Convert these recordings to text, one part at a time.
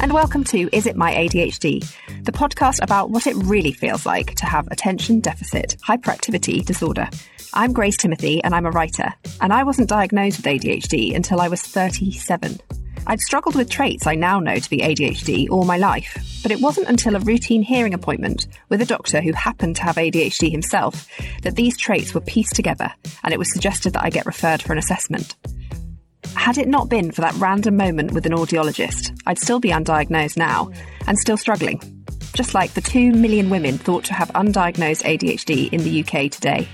And welcome to Is It My ADHD, the podcast about what it really feels like to have attention deficit hyperactivity disorder. I'm Grace Timothy, and I'm a writer, and I wasn't diagnosed with ADHD until I was 37. I'd struggled with traits I now know to be ADHD all my life, but it wasn't until a routine hearing appointment with a doctor who happened to have ADHD himself that these traits were pieced together and it was suggested that I get referred for an assessment. Had it not been for that random moment with an audiologist, I'd still be undiagnosed now and still struggling, just like the 2 million women thought to have undiagnosed ADHD in the UK today.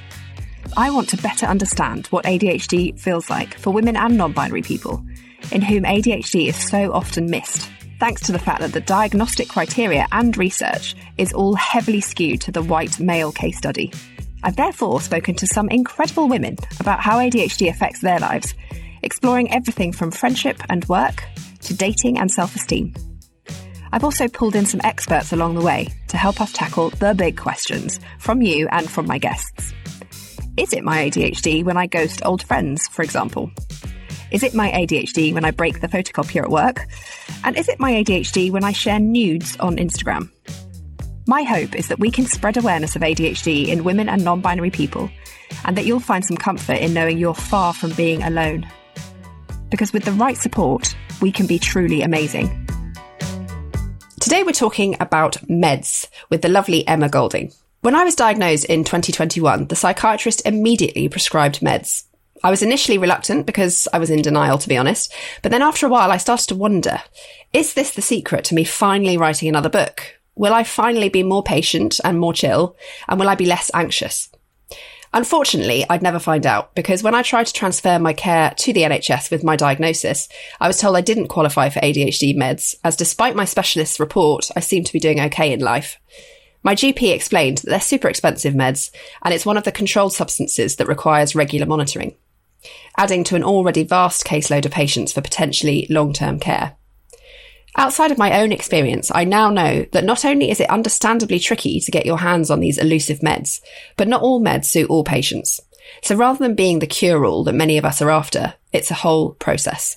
I want to better understand what ADHD feels like for women and non binary people, in whom ADHD is so often missed, thanks to the fact that the diagnostic criteria and research is all heavily skewed to the white male case study. I've therefore spoken to some incredible women about how ADHD affects their lives, exploring everything from friendship and work to dating and self esteem. I've also pulled in some experts along the way to help us tackle the big questions from you and from my guests. Is it my ADHD when I ghost old friends, for example? Is it my ADHD when I break the photocopier at work? And is it my ADHD when I share nudes on Instagram? My hope is that we can spread awareness of ADHD in women and non binary people, and that you'll find some comfort in knowing you're far from being alone. Because with the right support, we can be truly amazing. Today we're talking about meds with the lovely Emma Goulding. When I was diagnosed in 2021, the psychiatrist immediately prescribed meds. I was initially reluctant because I was in denial, to be honest. But then after a while, I started to wonder, is this the secret to me finally writing another book? Will I finally be more patient and more chill? And will I be less anxious? Unfortunately, I'd never find out because when I tried to transfer my care to the NHS with my diagnosis, I was told I didn't qualify for ADHD meds, as despite my specialist's report, I seemed to be doing okay in life. My GP explained that they're super expensive meds, and it's one of the controlled substances that requires regular monitoring, adding to an already vast caseload of patients for potentially long-term care. Outside of my own experience, I now know that not only is it understandably tricky to get your hands on these elusive meds, but not all meds suit all patients. So rather than being the cure-all that many of us are after, it's a whole process.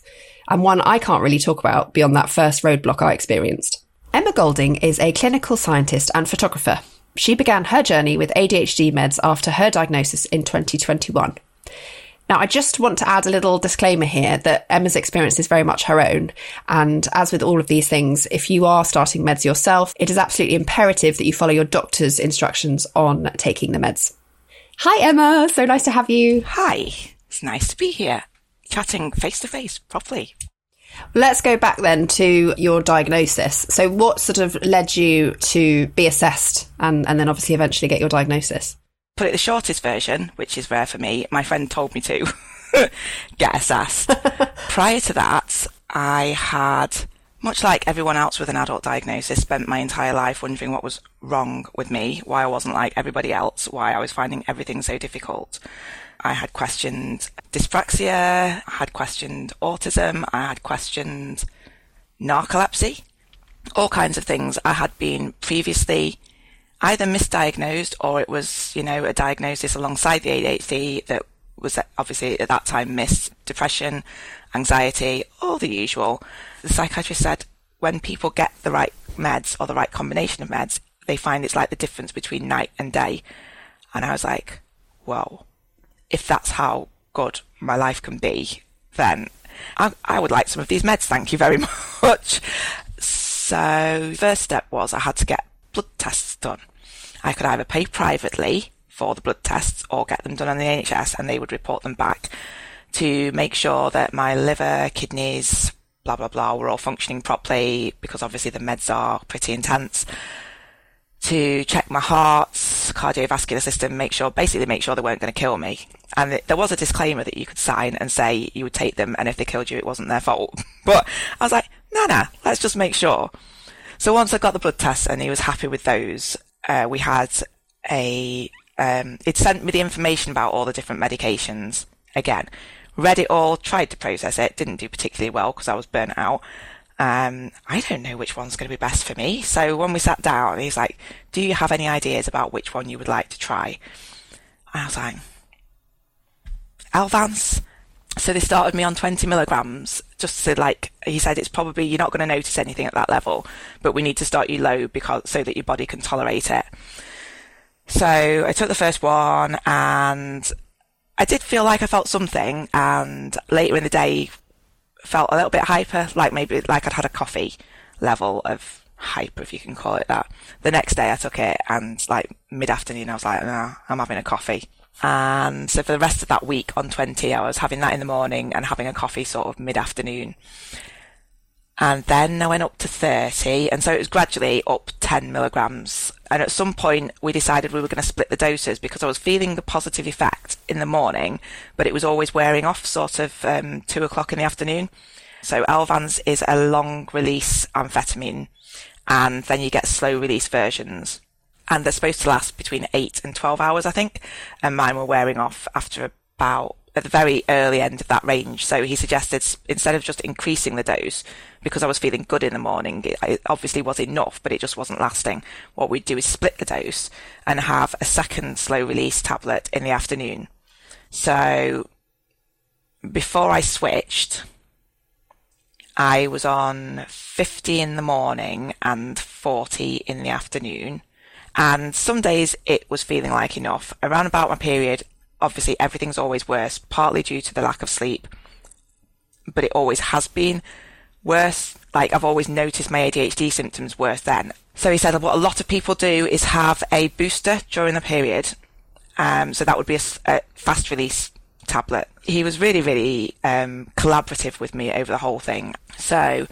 And one I can't really talk about beyond that first roadblock I experienced. Emma Goulding is a clinical scientist and photographer. She began her journey with ADHD meds after her diagnosis in 2021. Now, I just want to add a little disclaimer here that Emma's experience is very much her own. And as with all of these things, if you are starting meds yourself, it is absolutely imperative that you follow your doctor's instructions on taking the meds. Hi, Emma. So nice to have you. Hi. It's nice to be here, chatting face to face properly. Let's go back then to your diagnosis. So, what sort of led you to be assessed and, and then obviously eventually get your diagnosis? Put it the shortest version, which is rare for me. My friend told me to get assessed. Prior to that, I had, much like everyone else with an adult diagnosis, spent my entire life wondering what was wrong with me, why I wasn't like everybody else, why I was finding everything so difficult. I had questioned dyspraxia, I had questioned autism, I had questioned narcolepsy, all kinds of things I had been previously either misdiagnosed or it was, you know, a diagnosis alongside the ADHD that was obviously at that time missed depression, anxiety, all the usual. The psychiatrist said when people get the right meds or the right combination of meds, they find it's like the difference between night and day. And I was like, whoa, if that's how good my life can be, then I, I would like some of these meds. Thank you very much. So first step was I had to get blood tests done. I could either pay privately for the blood tests or get them done on the NHS and they would report them back to make sure that my liver, kidneys, blah, blah, blah, were all functioning properly because obviously the meds are pretty intense. To check my heart's cardiovascular system, make sure, basically make sure they weren't going to kill me. And there was a disclaimer that you could sign and say you would take them and if they killed you, it wasn't their fault. But I was like, no, no, let's just make sure. So once I got the blood tests and he was happy with those, uh, we had a, um, it sent me the information about all the different medications again. Read it all, tried to process it, didn't do particularly well because I was burnt out. Um, I don't know which one's going to be best for me. So when we sat down, he's like, do you have any ideas about which one you would like to try? I was like, Elvanse. So they started me on 20 milligrams just to like, he said, it's probably, you're not going to notice anything at that level, but we need to start you low because, so that your body can tolerate it. So I took the first one and I did feel like I felt something and later in the day felt a little bit hyper, like maybe like I'd had a coffee level of hyper, if you can call it that. The next day I took it and like mid afternoon I was like, nah, I'm having a coffee. And so for the rest of that week on 20, I was having that in the morning and having a coffee sort of mid afternoon. And then I went up to 30. And so it was gradually up 10 milligrams. And at some point we decided we were going to split the doses because I was feeling the positive effect in the morning, but it was always wearing off sort of um, two o'clock in the afternoon. So Elvanse is a long release amphetamine and then you get slow release versions and they're supposed to last between eight and 12 hours, I think. And mine were wearing off after about at the very early end of that range. So he suggested instead of just increasing the dose, because I was feeling good in the morning, it, obviously was enough, but it just wasn't lasting. What we'd do is split the dose and have a second slow release tablet in the afternoon. So before I switched, I was on 50 in the morning and 40 in the afternoon. And some days it was feeling like enough. Around about my period, obviously everything's always worse, partly due to the lack of sleep, but it always has been worse. Like I've always noticed my ADHD symptoms worse then. So he said what a lot of people do is have a booster during the period. Um, so that would be a, a, fast release tablet. He was really, really um, collaborative with me over the whole thing. So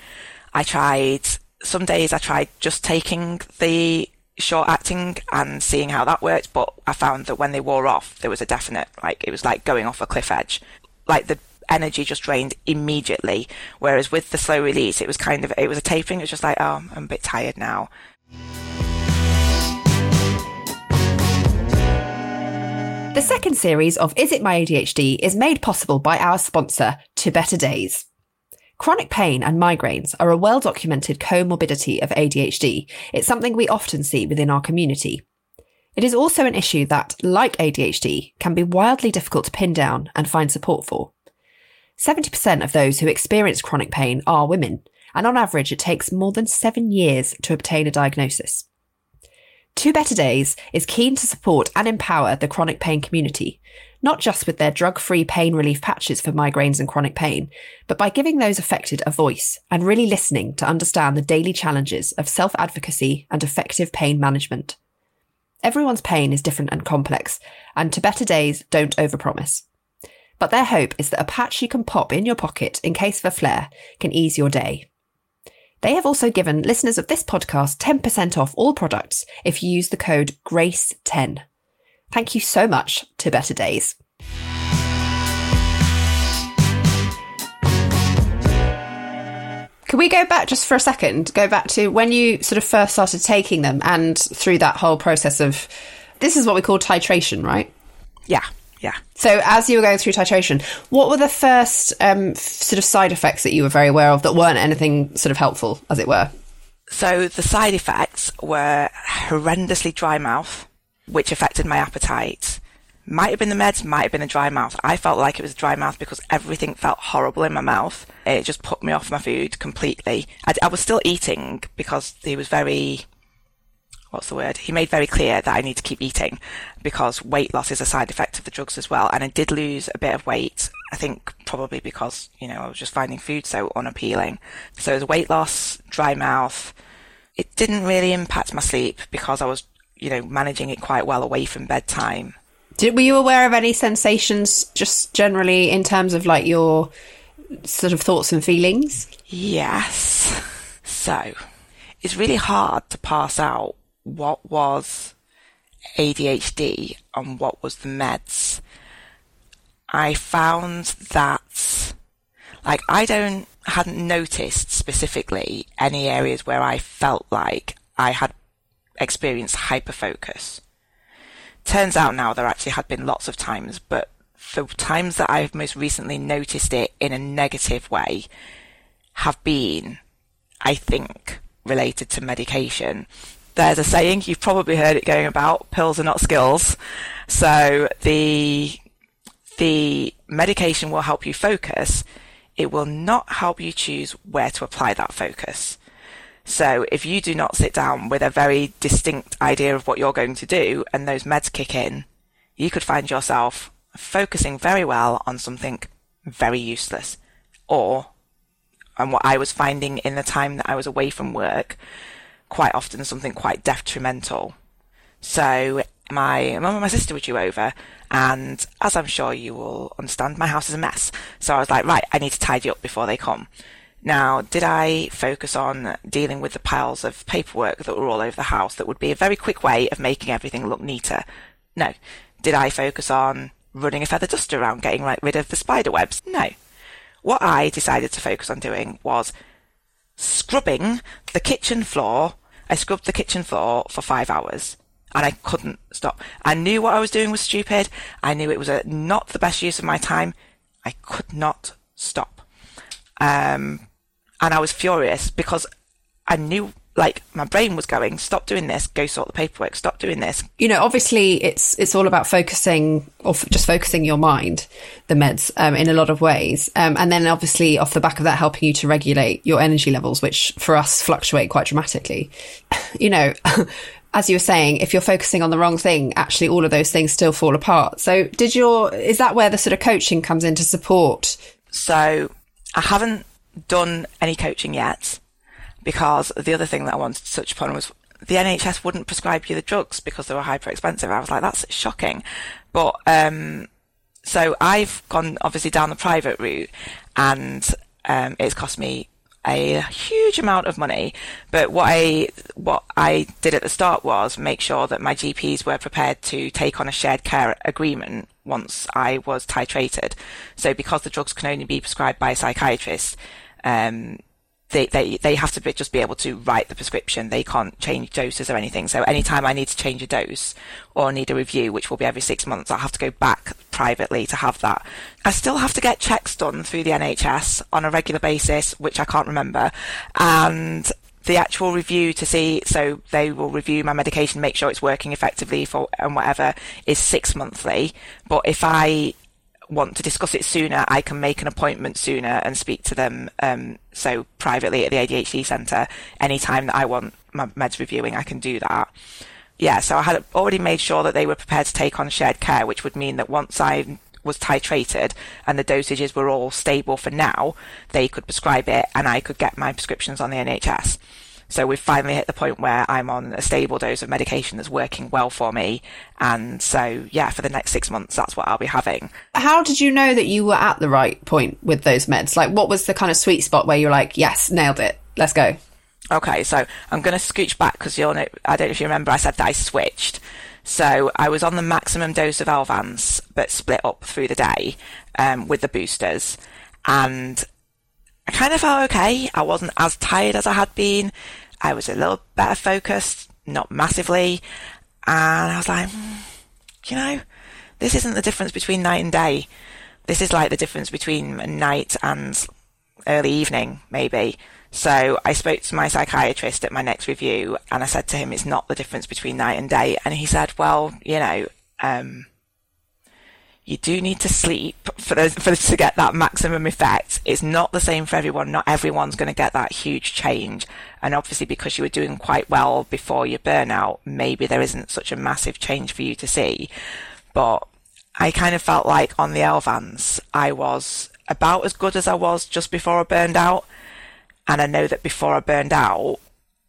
I tried, some days I tried just taking the short acting and seeing how that worked, but I found that when they wore off, there was a definite, like, it was like going off a cliff edge. Like the energy just drained immediately. Whereas with the slow release, it was kind of, it was a tapering. It was just like, oh, I'm a bit tired now. The second series of Is It My ADHD is made possible by our sponsor, Two Better Days. Chronic pain and migraines are a well documented comorbidity of ADHD. It's something we often see within our community. It is also an issue that, like ADHD, can be wildly difficult to pin down and find support for. 70% of those who experience chronic pain are women, and on average, it takes more than seven years to obtain a diagnosis. Two Better Days is keen to support and empower the chronic pain community, not just with their drug free pain relief patches for migraines and chronic pain, but by giving those affected a voice and really listening to understand the daily challenges of self advocacy and effective pain management. Everyone's pain is different and complex, and Two Better Days don't overpromise. But their hope is that a patch you can pop in your pocket in case of a flare can ease your day. They have also given listeners of this podcast 10% off all products if you use the code GRACE10. Thank you so much to Better Days. Can we go back just for a second? Go back to when you sort of first started taking them and through that whole process of this is what we call titration, right? Yeah, yeah. So as you were going through titration, what were the first um, sort of side effects that you were very aware of that weren't anything sort of helpful, as it were? So the side effects were horrendously dry mouth, which affected my appetite. Might have been the meds, might have been the dry mouth. I felt like it was dry mouth because everything felt horrible in my mouth. It just put me off my food completely. I, I was still eating because he was very, what's the word? He made very clear that I need to keep eating because weight loss is a side effect of the drugs as well. And I did lose a bit of weight. I think probably because, you know, I was just finding food so unappealing. So it was weight loss, dry mouth. It didn't really impact my sleep because I was, you know, managing it quite well away from bedtime. Did, were you aware of any sensations just generally in terms of like your sort of thoughts and feelings? Yes. So it's really hard to pass out what was ADHD and what was the meds. I found that, like, I don't, hadn't noticed specifically any areas where I felt like I had experienced hyperfocus. Turns out now there actually had been lots of times, but the times that I've most recently noticed it in a negative way have been, I think, related to medication. There's a saying, you've probably heard it going about, pills are not skills. So the, the medication will help you focus. It will not help you choose where to apply that focus. So if you do not sit down with a very distinct idea of what you're going to do and those meds kick in, you could find yourself focusing very well on something very useless or and what I was finding in the time that I was away from work, quite often something quite detrimental. So my mum and my sister were due over, and as I'm sure you will understand, my house is a mess. So I was like, right, I need to tidy up before they come. Now, did I focus on dealing with the piles of paperwork that were all over the house that would be a very quick way of making everything look neater? No. Did I focus on running a feather duster around, getting rid of the spider webs? No. What I decided to focus on doing was scrubbing the kitchen floor. I scrubbed the kitchen floor for five hours and I couldn't stop. I knew what I was doing was stupid. I knew it was a, not the best use of my time. I could not stop. Um, and I was furious because I knew like my brain was going, stop doing this, go sort the paperwork, stop doing this. You know, obviously it's it's all about focusing or f- just focusing your mind, the meds, um, in a lot of ways, um, and then obviously off the back of that, helping you to regulate your energy levels, which for us fluctuate quite dramatically. You know. as you were saying, if you're focusing on the wrong thing, actually all of those things still fall apart. So did your, is that where the sort of coaching comes in to support? So I haven't done any coaching yet because the other thing that I wanted to touch upon was the NHS wouldn't prescribe you the drugs because they were hyper expensive. I was like, that's shocking. But, um, so I've gone obviously down the private route and, um, it's cost me a huge amount of money. But what I, what I did at the start was make sure that my GPs were prepared to take on a shared care agreement once I was titrated. So because the drugs can only be prescribed by a psychiatrist, um, they, they, they have to be, just be able to write the prescription. They can't change doses or anything. So anytime I need to change a dose or need a review, which will be every six months, I have to go back privately to have that. I still have to get checks done through the NHS on a regular basis, which I can't remember. And the actual review to see, so they will review my medication, make sure it's working effectively for, and whatever, is six monthly. But if I want to discuss it sooner, I can make an appointment sooner and speak to them. Um, so privately at the ADHD centre, anytime that I want my meds reviewing, I can do that. Yeah, so I had already made sure that they were prepared to take on shared care, which would mean that once I was titrated and the dosages were all stable for now, they could prescribe it and I could get my prescriptions on the NHS. So we've finally hit the point where I'm on a stable dose of medication that's working well for me. And so, yeah, for the next six months, that's what I'll be having. How did you know that you were at the right point with those meds? Like, what was the kind of sweet spot where you're like, yes, nailed it, let's go? Okay, so I'm going to scooch back because you'll know, I don't know if you remember, I said that I switched. So I was on the maximum dose of Elvanse, but split up through the day um, with the boosters. And I kind of felt okay. I wasn't as tired as I had been. I was a little better focused, not massively. And I was like, mm, you know, this isn't the difference between night and day. This is like the difference between night and early evening, maybe. So I spoke to my psychiatrist at my next review and I said to him, it's not the difference between night and day. And he said, well, you know, um, you do need to sleep for, for to get that maximum effect. It's not the same for everyone. Not everyone's going to get that huge change. And obviously, because you were doing quite well before your burnout, maybe there isn't such a massive change for you to see. But I kind of felt like on the Elvanse, I was about as good as I was just before I burned out. And I know that before I burned out,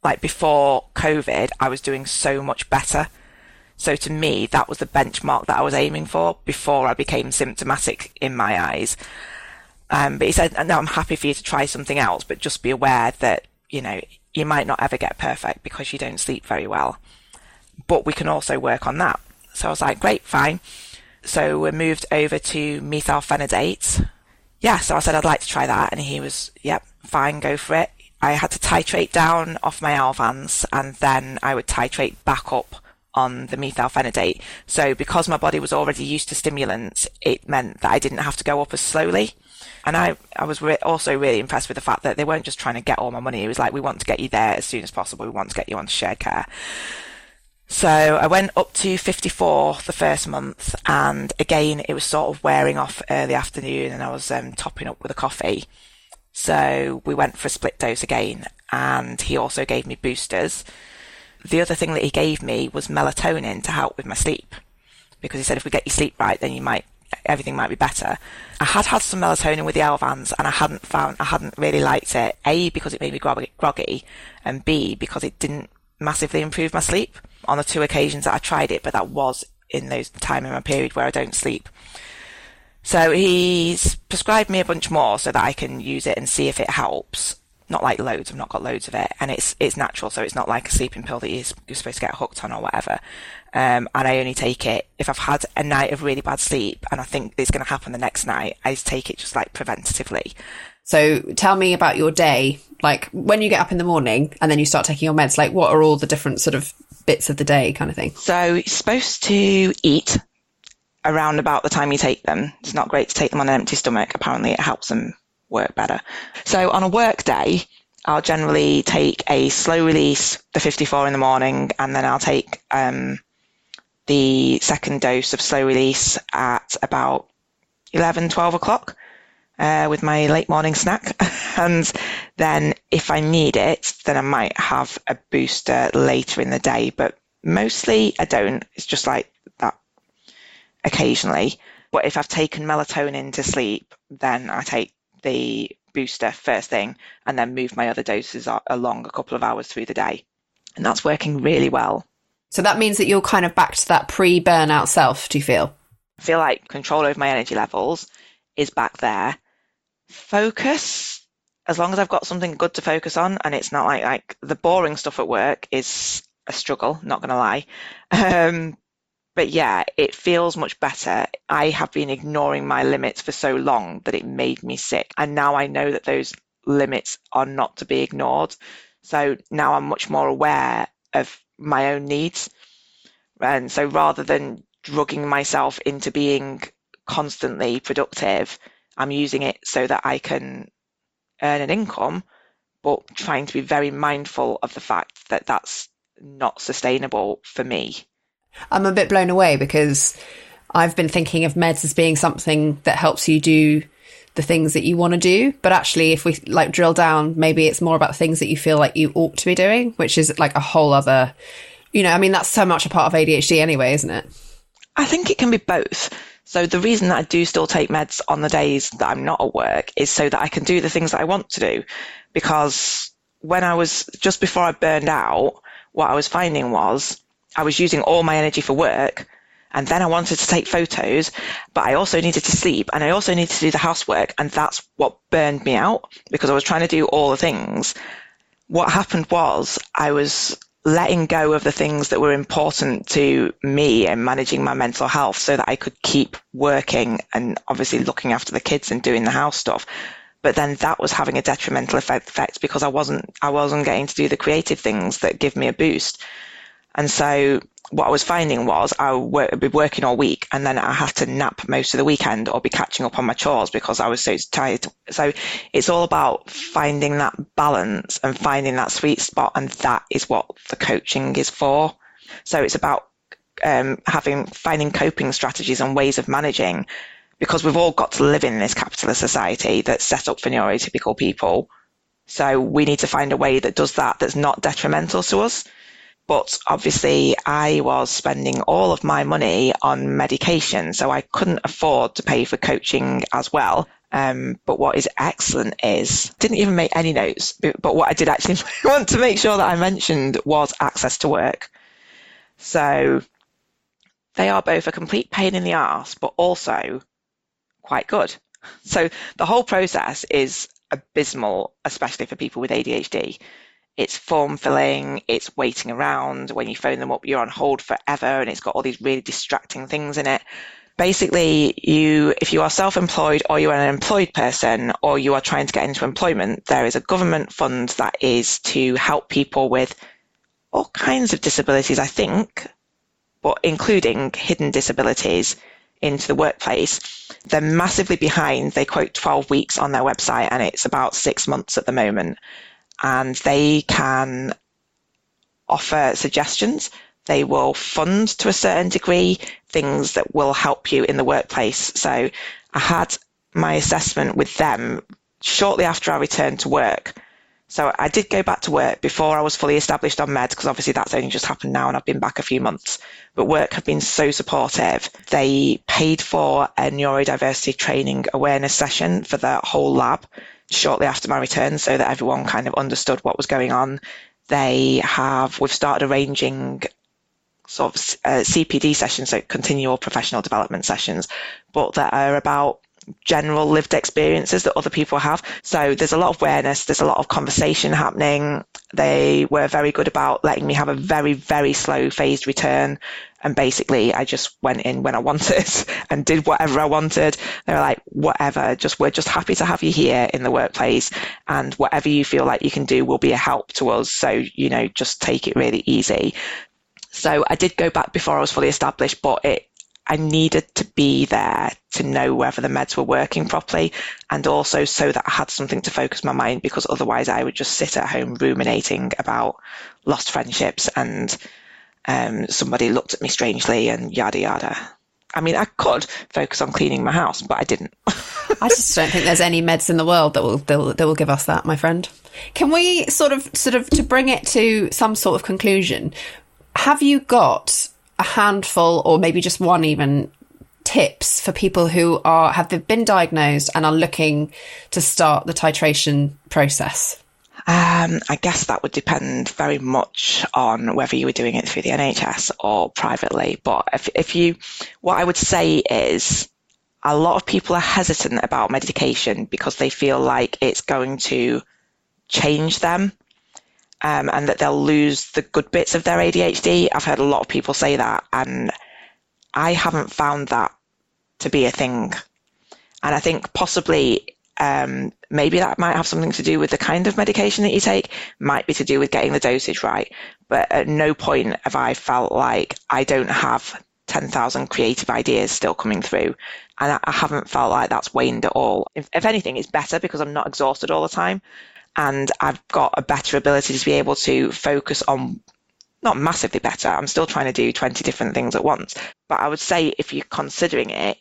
like before COVID, I was doing so much better. So to me, that was the benchmark that I was aiming for before I became symptomatic in my eyes. Um, but he said, no, I'm happy for you to try something else, but just be aware that, you know, you might not ever get perfect because you don't sleep very well. But we can also work on that. So I was like, great, fine. So we moved over to methylphenidate. Yeah, so I said I'd like to try that. And he was, yep, fine, go for it. I had to titrate down off my Elvanse and then I would titrate back up on the methylphenidate. So because my body was already used to stimulants, it meant that I didn't have to go up as slowly. And I, I was re- also really impressed with the fact that they weren't just trying to get all my money. It was like, we want to get you there as soon as possible. We want to get you onto shared care. So I went up to 54 the first month, and again, it was sort of wearing off early afternoon, and I was um, topping up with a coffee. So we went for a split dose again, and he also gave me boosters the other thing that he gave me was melatonin to help with my sleep because he said if we get your sleep right, then you might everything might be better. I had had some melatonin with the Elvanse and I hadn't found I hadn't really liked it. A because it made me groggy, and B because it didn't massively improve my sleep on the two occasions that I tried it, but that was in those time in my period where I don't sleep. So he's prescribed me a bunch more so that I can use it and see if it helps not like loads. I've not got loads of it, and it's it's natural, so it's not like a sleeping pill that you're, you're supposed to get hooked on or whatever. Um, and I only take it if I've had a night of really bad sleep, and I think it's going to happen the next night. I just take it just like preventatively. So tell me about your day, like when you get up in the morning and then you start taking your meds. Like, what are all the different sort of bits of the day, kind of thing? So you're supposed to eat around about the time you take them. It's not great to take them on an empty stomach. Apparently, it helps them work better. So on a work day, I'll generally take a slow release, the 54 in the morning, and then I'll take um, the second dose of slow release at about 11, 12 o'clock uh, with my late morning snack. and then if I need it, then I might have a booster later in the day, but mostly I don't. It's just like that occasionally. But if I've taken melatonin to sleep, then I take the booster first thing and then move my other doses along a couple of hours through the day. And that's working really well. So that means that you're kind of back to that pre burnout self, do you feel? I feel like control over my energy levels is back there. Focus, as long as I've got something good to focus on and it's not like, like the boring stuff at work is a struggle, not going to lie. Um, but yeah, it feels much better. I have been ignoring my limits for so long that it made me sick. And now I know that those limits are not to be ignored. So now I'm much more aware of my own needs. And so rather than drugging myself into being constantly productive, I'm using it so that I can earn an income, but trying to be very mindful of the fact that that's not sustainable for me. I'm a bit blown away because I've been thinking of meds as being something that helps you do the things that you want to do. But actually, if we like drill down, maybe it's more about things that you feel like you ought to be doing, which is like a whole other, you know, I mean, that's so much a part of ADHD anyway, isn't it? I think it can be both. So the reason that I do still take meds on the days that I'm not at work is so that I can do the things that I want to do. Because when I was just before I burned out, what I was finding was I was using all my energy for work and then I wanted to take photos, but I also needed to sleep and I also needed to do the housework. And that's what burned me out because I was trying to do all the things. What happened was I was letting go of the things that were important to me and managing my mental health so that I could keep working and obviously looking after the kids and doing the house stuff. But then that was having a detrimental effect because I wasn't, I wasn't getting to do the creative things that give me a boost. And so what I was finding was I would be working all week and then I have to nap most of the weekend or be catching up on my chores because I was so tired. So it's all about finding that balance and finding that sweet spot. And that is what the coaching is for. So it's about um, having finding coping strategies and ways of managing because we've all got to live in this capitalist society that's set up for neurotypical people. So we need to find a way that does that that's not detrimental to us. But obviously, I was spending all of my money on medication, so I couldn't afford to pay for coaching as well. Um, but what is excellent is didn't even make any notes. But what I did actually want to make sure that I mentioned was access to work. So they are both a complete pain in the ass, but also quite good. So the whole process is abysmal, especially for people with ADHD. It's form filling, it's waiting around. When you phone them up, you're on hold forever and it's got all these really distracting things in it. Basically, you, if you are self-employed or you are an employed person or you are trying to get into employment, there is a government fund that is to help people with all kinds of disabilities, I think, but including hidden disabilities into the workplace. They're massively behind. They quote 12 weeks on their website and it's about six months at the moment. And they can offer suggestions. They will fund to a certain degree things that will help you in the workplace. So I had my assessment with them shortly after I returned to work. So I did go back to work before I was fully established on meds because obviously that's only just happened now and I've been back a few months. But work have been so supportive. They paid for a neurodiversity training awareness session for the whole lab shortly after my return so that everyone kind of understood what was going on. They have, we've started arranging sort of uh, CPD sessions, so continual professional development sessions, but that are about general lived experiences that other people have. So there's a lot of awareness, there's a lot of conversation happening. They were very good about letting me have a very, very slow phased return. And basically, I just went in when I wanted and did whatever I wanted. They were like, whatever, just we're just happy to have you here in the workplace. And whatever you feel like you can do will be a help to us. So, you know, just take it really easy. So I did go back before I was fully established, but it I needed to be there to know whether the meds were working properly and also so that I had something to focus my mind because otherwise I would just sit at home ruminating about lost friendships and um, somebody looked at me strangely and yada yada. I mean, I could focus on cleaning my house, but I didn't. I just don't think there's any meds in the world that will that will give us that, my friend. Can we sort of sort of to bring it to some sort of conclusion? Have you got a handful or maybe just one even tips for people who are have been diagnosed and are looking to start the titration process? Um, I guess that would depend very much on whether you were doing it through the NHS or privately. But if, if you, what I would say is a lot of people are hesitant about medication because they feel like it's going to change them um, and that they'll lose the good bits of their ADHD. I've heard a lot of people say that, and I haven't found that to be a thing. And I think possibly um, maybe that might have something to do with the kind of medication that you take, might be to do with getting the dosage right. But at no point have I felt like I don't have 10,000 creative ideas still coming through. And I haven't felt like that's waned at all. If, if anything, it's better because I'm not exhausted all the time and I've got a better ability to be able to focus on not massively better. I'm still trying to do 20 different things at once. But I would say if you're considering it,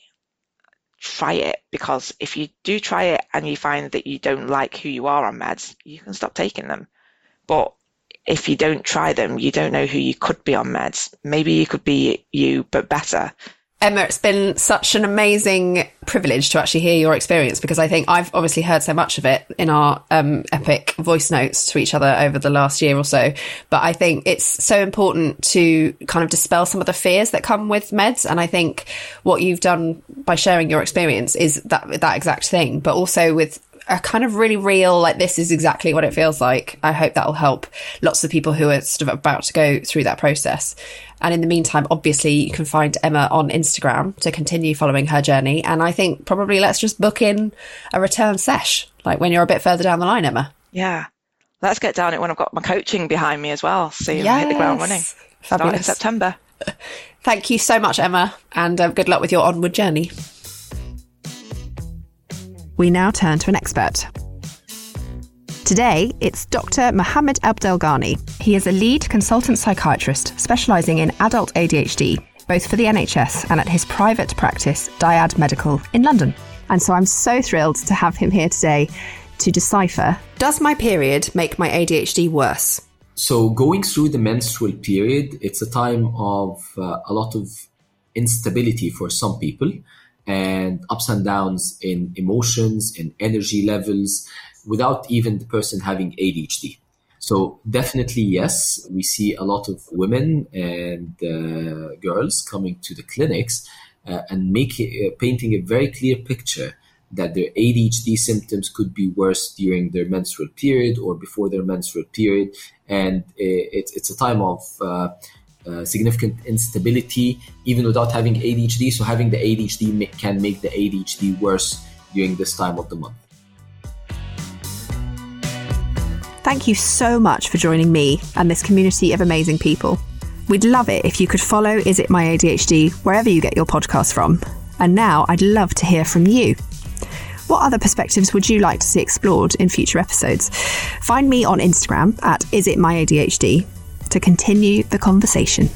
try it because if you do try it and you find that you don't like who you are on meds, you can stop taking them. But if you don't try them, you don't know who you could be on meds. Maybe you could be you, but better. Emma, it's been such an amazing privilege to actually hear your experience because I think I've obviously heard so much of it in our um, epic voice notes to each other over the last year or so. But I think it's so important to kind of dispel some of the fears that come with meds. And I think what you've done by sharing your experience is that that exact thing, but also with a kind of really real, like this is exactly what it feels like. I hope that will help lots of people who are sort of about to go through that process. And in the meantime, obviously, you can find Emma on Instagram to continue following her journey. And I think probably let's just book in a return sesh, like when you're a bit further down the line, Emma. Yeah. Let's get down it when I've got my coaching behind me as well. So you yes. hit the ground running. Fabulous. Start in September. Thank you so much, Emma. And uh, good luck with your onward journey. We now turn to an expert. Today, it's Dr. Mohammed Abdelghani. He is a lead consultant psychiatrist specialising in adult ADHD, both for the NHS and at his private practice, Dyad Medical, in London. And so I'm so thrilled to have him here today to decipher Does my period make my ADHD worse? So, going through the menstrual period, it's a time of uh, a lot of instability for some people and ups and downs in emotions, and energy levels, without even the person having ADHD. So definitely, yes, we see a lot of women and uh, girls coming to the clinics uh, and making uh, painting a very clear picture that their ADHD symptoms could be worse during their menstrual period or before their menstrual period, and it's it's a time of uh, significant instability even without having ADHD. So having the ADHD can make the ADHD worse during this time of the month. Thank you so much for joining me and this community of amazing people. We'd love it if you could follow Is It My ADHD wherever you get your podcast from. And now I'd love to hear from you. What other perspectives would you like to see explored in future episodes? Find me on Instagram at Is It My ADHD to continue the conversation.